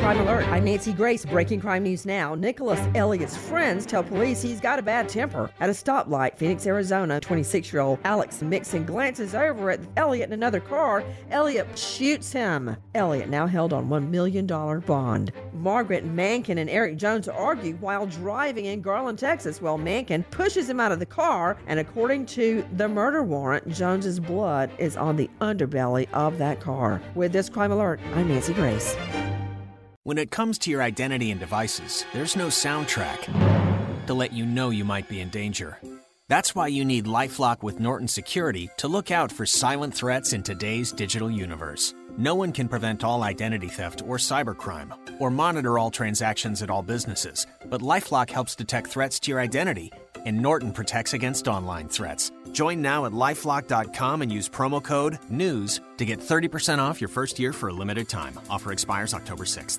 Crime Alert. I'm Nancy Grace. Breaking crime news now. Nicholas Elliott's friends tell police he's got a bad temper. At a stoplight, Phoenix, Arizona, 26 year old Alex Mixon glances over at Elliott in another car. Elliott shoots him. Elliott now held on $1 million bond. Margaret Mankin and Eric Jones argue while driving in Garland, Texas. While Mankin pushes him out of the car, and according to the murder warrant, Jones's blood is on the underbelly of that car. With this crime alert, I'm Nancy Grace. When it comes to your identity and devices, there's no soundtrack to let you know you might be in danger. That's why you need Lifelock with Norton Security to look out for silent threats in today's digital universe. No one can prevent all identity theft or cybercrime, or monitor all transactions at all businesses, but Lifelock helps detect threats to your identity, and Norton protects against online threats. Join now at lifelock.com and use promo code NEWS to get 30% off your first year for a limited time. Offer expires October 6th.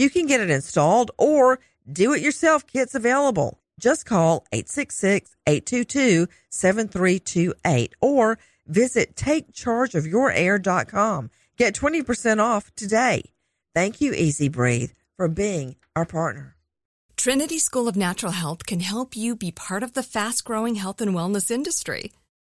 You can get it installed or do it yourself kits available. Just call 866-822-7328 or visit takechargeofyourair.com. Get 20% off today. Thank you, EZ Breathe, for being our partner. Trinity School of Natural Health can help you be part of the fast growing health and wellness industry.